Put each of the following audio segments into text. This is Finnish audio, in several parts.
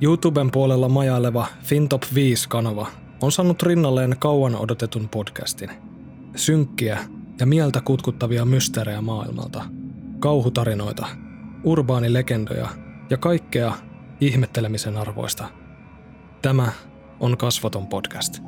YouTuben puolella majaileva FinTop 5-kanava on saanut rinnalleen kauan odotetun podcastin. Synkkiä ja mieltä kutkuttavia mysteerejä maailmalta, kauhutarinoita, urbaanilegendoja ja kaikkea ihmettelemisen arvoista. Tämä on Kasvoton podcast.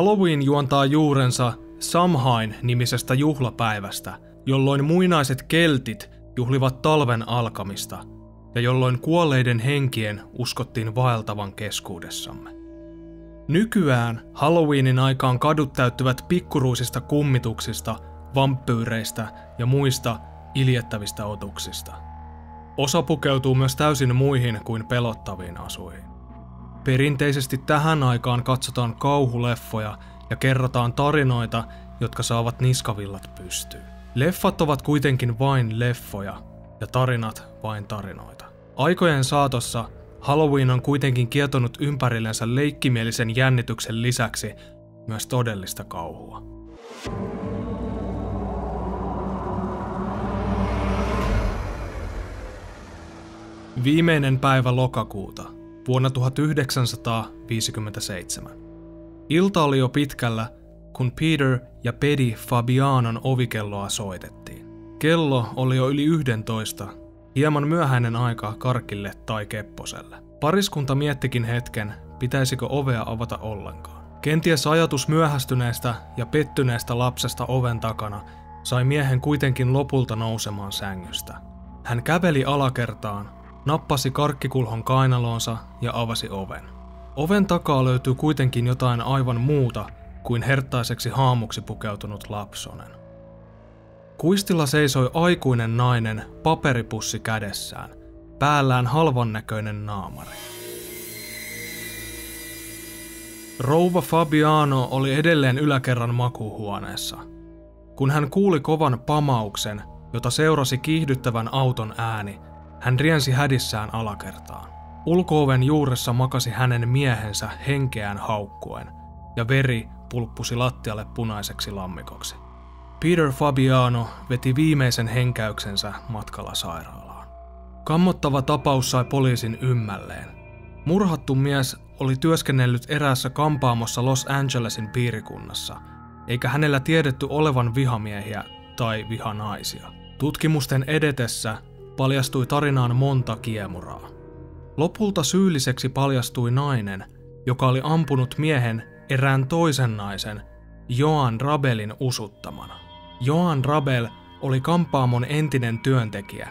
Halloween juontaa juurensa Samhain nimisestä juhlapäivästä, jolloin muinaiset keltit juhlivat talven alkamista ja jolloin kuolleiden henkien uskottiin vaeltavan keskuudessamme. Nykyään Halloweenin aikaan kadut täyttyvät pikkuruisista kummituksista, vampyyreistä ja muista iljettävistä otuksista. Osa pukeutuu myös täysin muihin kuin pelottaviin asuihin. Perinteisesti tähän aikaan katsotaan kauhuleffoja ja kerrotaan tarinoita, jotka saavat niskavillat pystyyn. Leffat ovat kuitenkin vain leffoja ja tarinat vain tarinoita. Aikojen saatossa Halloween on kuitenkin kietonut ympärillensä leikkimielisen jännityksen lisäksi myös todellista kauhua. Viimeinen päivä lokakuuta – vuonna 1957. Ilta oli jo pitkällä, kun Peter ja Pedi Fabianon ovikelloa soitettiin. Kello oli jo yli 11, hieman myöhäinen aika Karkille tai Kepposelle. Pariskunta miettikin hetken, pitäisikö ovea avata ollenkaan. Kenties ajatus myöhästyneestä ja pettyneestä lapsesta oven takana sai miehen kuitenkin lopulta nousemaan sängystä. Hän käveli alakertaan nappasi karkkikulhon kainaloonsa ja avasi oven. Oven takaa löytyy kuitenkin jotain aivan muuta kuin herttaiseksi haamuksi pukeutunut lapsonen. Kuistilla seisoi aikuinen nainen paperipussi kädessään, päällään halvan näköinen naamari. Rouva Fabiano oli edelleen yläkerran makuuhuoneessa. Kun hän kuuli kovan pamauksen, jota seurasi kiihdyttävän auton ääni, hän riensi hädissään alakertaan. Ulkooven juuressa makasi hänen miehensä henkeään haukkuen, ja veri pulppusi lattialle punaiseksi lammikoksi. Peter Fabiano veti viimeisen henkäyksensä matkalla sairaalaan. Kammottava tapaus sai poliisin ymmälleen. Murhattu mies oli työskennellyt eräässä kampaamossa Los Angelesin piirikunnassa, eikä hänellä tiedetty olevan vihamiehiä tai vihanaisia. Tutkimusten edetessä paljastui tarinaan monta kiemuraa. Lopulta syylliseksi paljastui nainen, joka oli ampunut miehen erään toisen naisen, Joan Rabelin usuttamana. Joan Rabel oli kampaamon entinen työntekijä,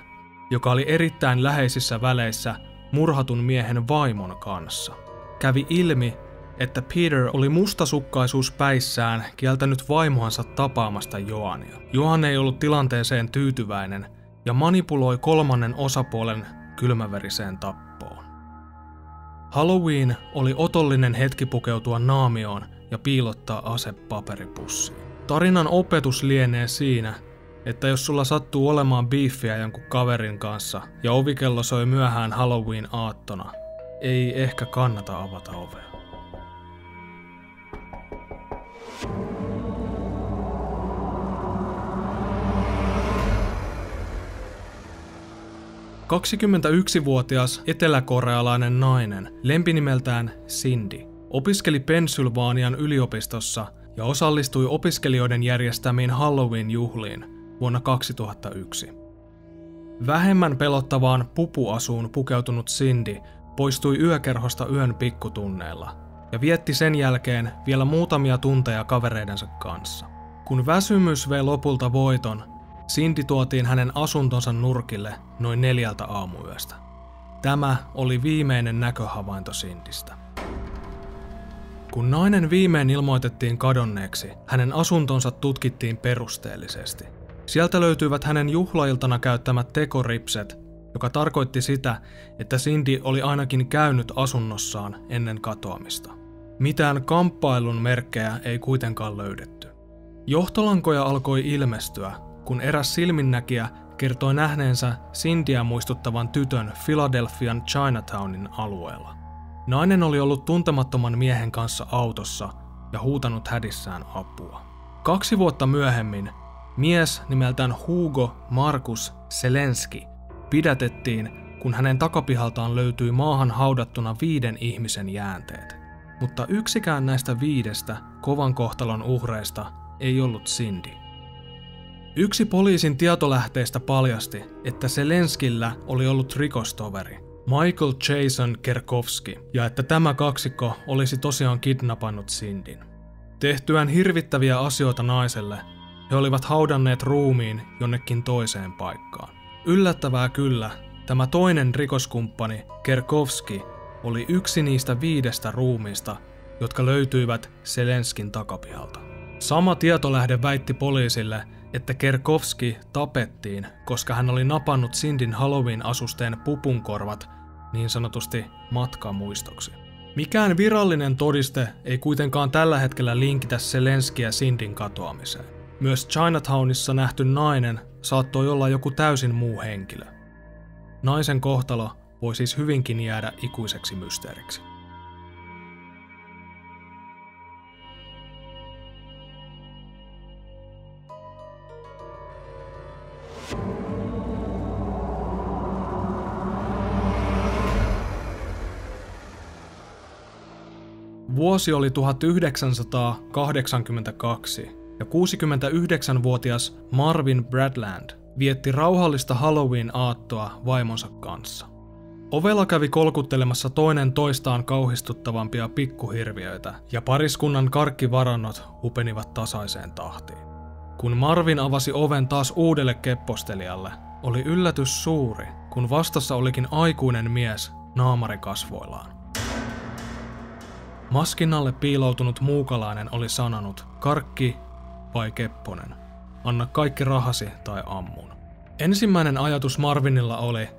joka oli erittäin läheisissä väleissä murhatun miehen vaimon kanssa. Kävi ilmi, että Peter oli mustasukkaisuus päissään kieltänyt vaimoansa tapaamasta Joania. Joan ei ollut tilanteeseen tyytyväinen – ja manipuloi kolmannen osapuolen kylmäveriseen tappoon. Halloween oli otollinen hetki pukeutua naamioon ja piilottaa ase paperipussiin. Tarinan opetus lienee siinä, että jos sulla sattuu olemaan biiffiä jonkun kaverin kanssa ja ovikello soi myöhään Halloween-aattona, ei ehkä kannata avata ovea. 21-vuotias eteläkorealainen nainen, lempinimeltään Cindy, opiskeli Pennsylvanian yliopistossa ja osallistui opiskelijoiden järjestämiin Halloween-juhliin vuonna 2001. Vähemmän pelottavaan pupuasuun pukeutunut Cindy poistui yökerhosta yön pikkutunneilla ja vietti sen jälkeen vielä muutamia tunteja kavereidensa kanssa. Kun väsymys vei lopulta voiton, Cindy tuotiin hänen asuntonsa nurkille noin neljältä aamuyöstä. Tämä oli viimeinen näköhavainto Sindistä. Kun nainen viimein ilmoitettiin kadonneeksi, hänen asuntonsa tutkittiin perusteellisesti. Sieltä löytyivät hänen juhlailtana käyttämät tekoripset, joka tarkoitti sitä, että Cindy oli ainakin käynyt asunnossaan ennen katoamista. Mitään kamppailun merkkejä ei kuitenkaan löydetty. Johtolankoja alkoi ilmestyä, kun eräs silminnäkijä kertoi nähneensä Cindyä muistuttavan tytön Philadelphian Chinatownin alueella. Nainen oli ollut tuntemattoman miehen kanssa autossa ja huutanut hädissään apua. Kaksi vuotta myöhemmin mies nimeltään Hugo Markus Selenski pidätettiin, kun hänen takapihaltaan löytyi maahan haudattuna viiden ihmisen jäänteet. Mutta yksikään näistä viidestä kovan kohtalon uhreista ei ollut Cindy. Yksi poliisin tietolähteistä paljasti, että Selenskillä oli ollut rikostoveri, Michael Jason Kerkowski, ja että tämä kaksikko olisi tosiaan kidnappannut Cindin. Tehtyään hirvittäviä asioita naiselle, he olivat haudanneet ruumiin jonnekin toiseen paikkaan. Yllättävää kyllä, tämä toinen rikoskumppani, Kerkowski, oli yksi niistä viidestä ruumiista, jotka löytyivät Selenskin takapihalta. Sama tietolähde väitti poliisille, että Kerkovski tapettiin, koska hän oli napannut Sindin Halloween-asusteen pupunkorvat niin sanotusti matkamuistoksi. Mikään virallinen todiste ei kuitenkaan tällä hetkellä linkitä Selenskiä Sindin katoamiseen. Myös Chinatownissa nähty nainen saattoi olla joku täysin muu henkilö. Naisen kohtalo voi siis hyvinkin jäädä ikuiseksi mysteeriksi. Vuosi oli 1982 ja 69-vuotias Marvin Bradland vietti rauhallista Halloween-aattoa vaimonsa kanssa. Ovella kävi kolkuttelemassa toinen toistaan kauhistuttavampia pikkuhirviöitä ja pariskunnan karkkivarannot hupenivat tasaiseen tahtiin. Kun Marvin avasi oven taas uudelle keppostelijalle, oli yllätys suuri, kun vastassa olikin aikuinen mies naamarikasvoillaan. Maskin alle piiloutunut muukalainen oli sanonut, karkki vai kepponen, anna kaikki rahasi tai ammun. Ensimmäinen ajatus Marvinilla oli,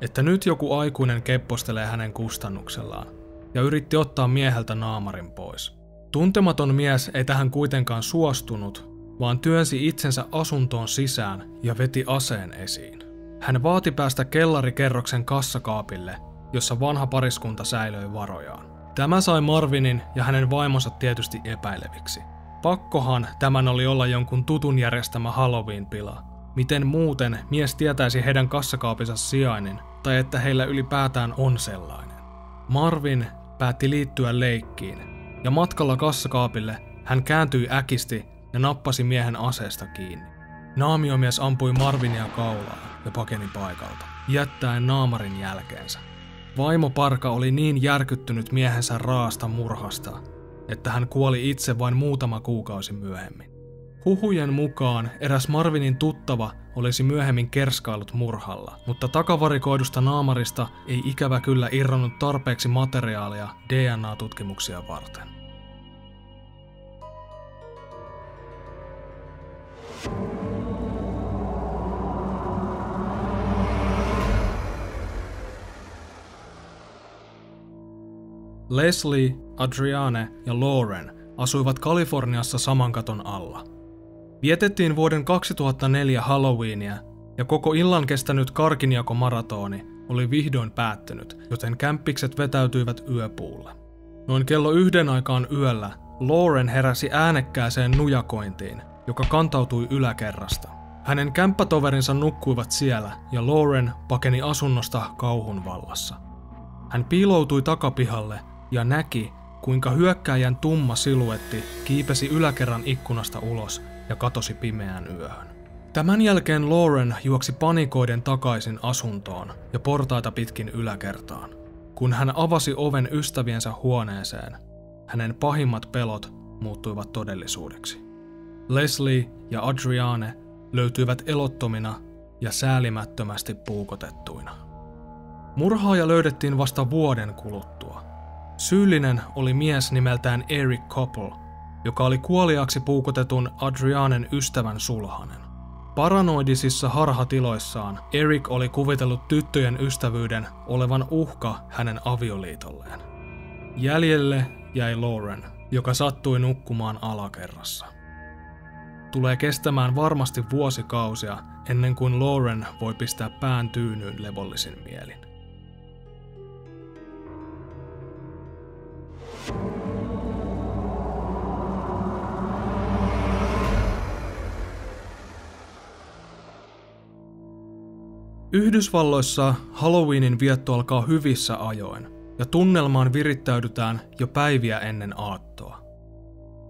että nyt joku aikuinen keppostelee hänen kustannuksellaan, ja yritti ottaa mieheltä naamarin pois. Tuntematon mies ei tähän kuitenkaan suostunut, vaan työnsi itsensä asuntoon sisään ja veti aseen esiin. Hän vaati päästä kellarikerroksen kassakaapille, jossa vanha pariskunta säilöi varojaan. Tämä sai Marvinin ja hänen vaimonsa tietysti epäileviksi. Pakkohan tämän oli olla jonkun tutun järjestämä Halloween-pila. Miten muuten mies tietäisi heidän kassakaapinsa sijainnin, tai että heillä ylipäätään on sellainen. Marvin päätti liittyä leikkiin, ja matkalla kassakaapille hän kääntyi äkisti ja nappasi miehen aseesta kiinni. Naamiomies ampui Marvinia kaulaa ja pakeni paikalta, jättäen naamarin jälkeensä. Vaimo Parka oli niin järkyttynyt miehensä raasta murhasta, että hän kuoli itse vain muutama kuukausi myöhemmin. Huhujen mukaan eräs Marvinin tuttava olisi myöhemmin kerskaillut murhalla, mutta takavarikoidusta naamarista ei ikävä kyllä irronnut tarpeeksi materiaalia DNA-tutkimuksia varten. Leslie, Adriane ja Lauren asuivat Kaliforniassa saman katon alla. Vietettiin vuoden 2004 Halloweenia ja koko illan kestänyt karkinjakomaratoni oli vihdoin päättynyt, joten kämppikset vetäytyivät yöpuulle. Noin kello yhden aikaan yöllä Lauren heräsi äänekkääseen nujakointiin, joka kantautui yläkerrasta. Hänen kämppätoverinsa nukkuivat siellä ja Lauren pakeni asunnosta kauhun vallassa. Hän piiloutui takapihalle ja näki, kuinka hyökkääjän tumma siluetti kiipesi yläkerran ikkunasta ulos ja katosi pimeään yöhön. Tämän jälkeen Lauren juoksi panikoiden takaisin asuntoon ja portaita pitkin yläkertaan. Kun hän avasi oven ystäviensä huoneeseen, hänen pahimmat pelot muuttuivat todellisuudeksi. Leslie ja Adriane löytyivät elottomina ja säälimättömästi puukotettuina. Murhaaja löydettiin vasta vuoden kuluttua. Syyllinen oli mies nimeltään Eric Koppel, joka oli kuoliaksi puukotetun Adrianen ystävän sulhanen. Paranoidisissa harhatiloissaan Eric oli kuvitellut tyttöjen ystävyyden olevan uhka hänen avioliitolleen. Jäljelle jäi Lauren, joka sattui nukkumaan alakerrassa. Tulee kestämään varmasti vuosikausia, ennen kuin Lauren voi pistää pään tyynyyn levollisin mielin. Yhdysvalloissa Halloweenin vietto alkaa hyvissä ajoin, ja tunnelmaan virittäydytään jo päiviä ennen aattoa.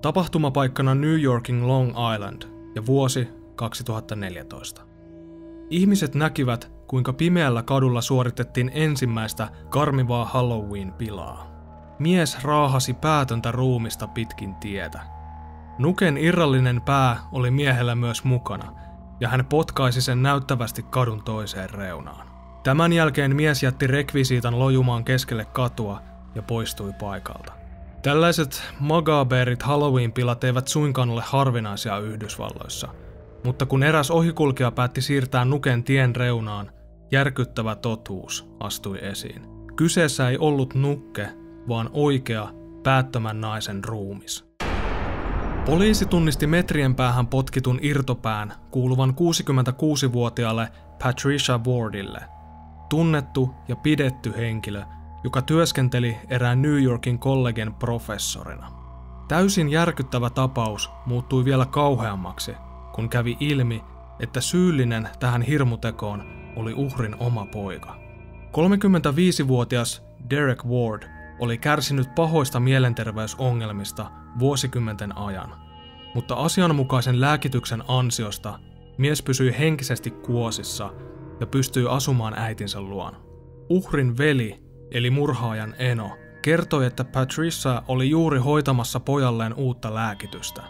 Tapahtumapaikkana New Yorkin Long Island ja vuosi 2014. Ihmiset näkivät, kuinka pimeällä kadulla suoritettiin ensimmäistä karmivaa Halloween-pilaa. Mies raahasi päätöntä ruumista pitkin tietä. Nuken irrallinen pää oli miehellä myös mukana – ja hän potkaisi sen näyttävästi kadun toiseen reunaan. Tämän jälkeen mies jätti rekvisiitan lojumaan keskelle katua ja poistui paikalta. Tällaiset magaberit Halloween-pilat eivät suinkaan ole harvinaisia Yhdysvalloissa, mutta kun eräs ohikulkija päätti siirtää nuken tien reunaan, järkyttävä totuus astui esiin. Kyseessä ei ollut nukke, vaan oikea, päättömän naisen ruumis. Poliisi tunnisti metrien päähän potkitun irtopään kuuluvan 66-vuotiaalle Patricia Wardille, tunnettu ja pidetty henkilö, joka työskenteli erään New Yorkin kollegen professorina. Täysin järkyttävä tapaus muuttui vielä kauheammaksi, kun kävi ilmi, että syyllinen tähän hirmutekoon oli uhrin oma poika. 35-vuotias Derek Ward oli kärsinyt pahoista mielenterveysongelmista vuosikymmenten ajan. Mutta asianmukaisen lääkityksen ansiosta mies pysyi henkisesti kuosissa ja pystyi asumaan äitinsä luona. Uhrin veli, eli murhaajan Eno, kertoi, että Patricia oli juuri hoitamassa pojalleen uutta lääkitystä,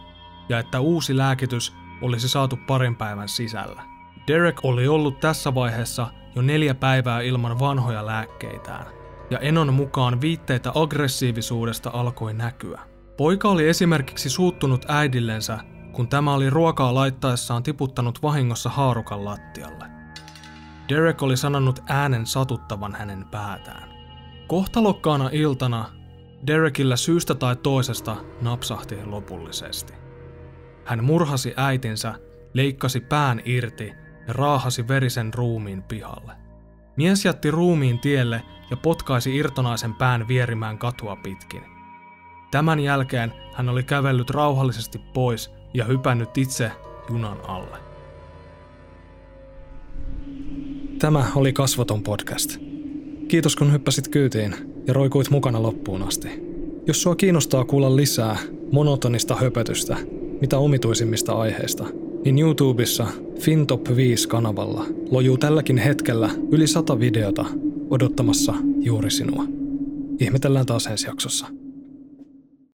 ja että uusi lääkitys olisi saatu parin päivän sisällä. Derek oli ollut tässä vaiheessa jo neljä päivää ilman vanhoja lääkkeitään, ja Enon mukaan viitteitä aggressiivisuudesta alkoi näkyä. Poika oli esimerkiksi suuttunut äidillensä, kun tämä oli ruokaa laittaessaan tiputtanut vahingossa haarukan lattialle. Derek oli sanonut äänen satuttavan hänen päätään. Kohtalokkaana iltana Derekillä syystä tai toisesta napsahti lopullisesti. Hän murhasi äitinsä, leikkasi pään irti ja raahasi verisen ruumiin pihalle. Mies jätti ruumiin tielle ja potkaisi irtonaisen pään vierimään katua pitkin. Tämän jälkeen hän oli kävellyt rauhallisesti pois ja hypännyt itse junan alle. Tämä oli Kasvoton podcast. Kiitos kun hyppäsit kyytiin ja roikuit mukana loppuun asti. Jos sua kiinnostaa kuulla lisää monotonista höpötystä, mitä omituisimmista aiheista, niin YouTubessa FinTop 5-kanavalla lojuu tälläkin hetkellä yli sata videota odottamassa juuri sinua. Ihmetellään taas ensi jaksossa.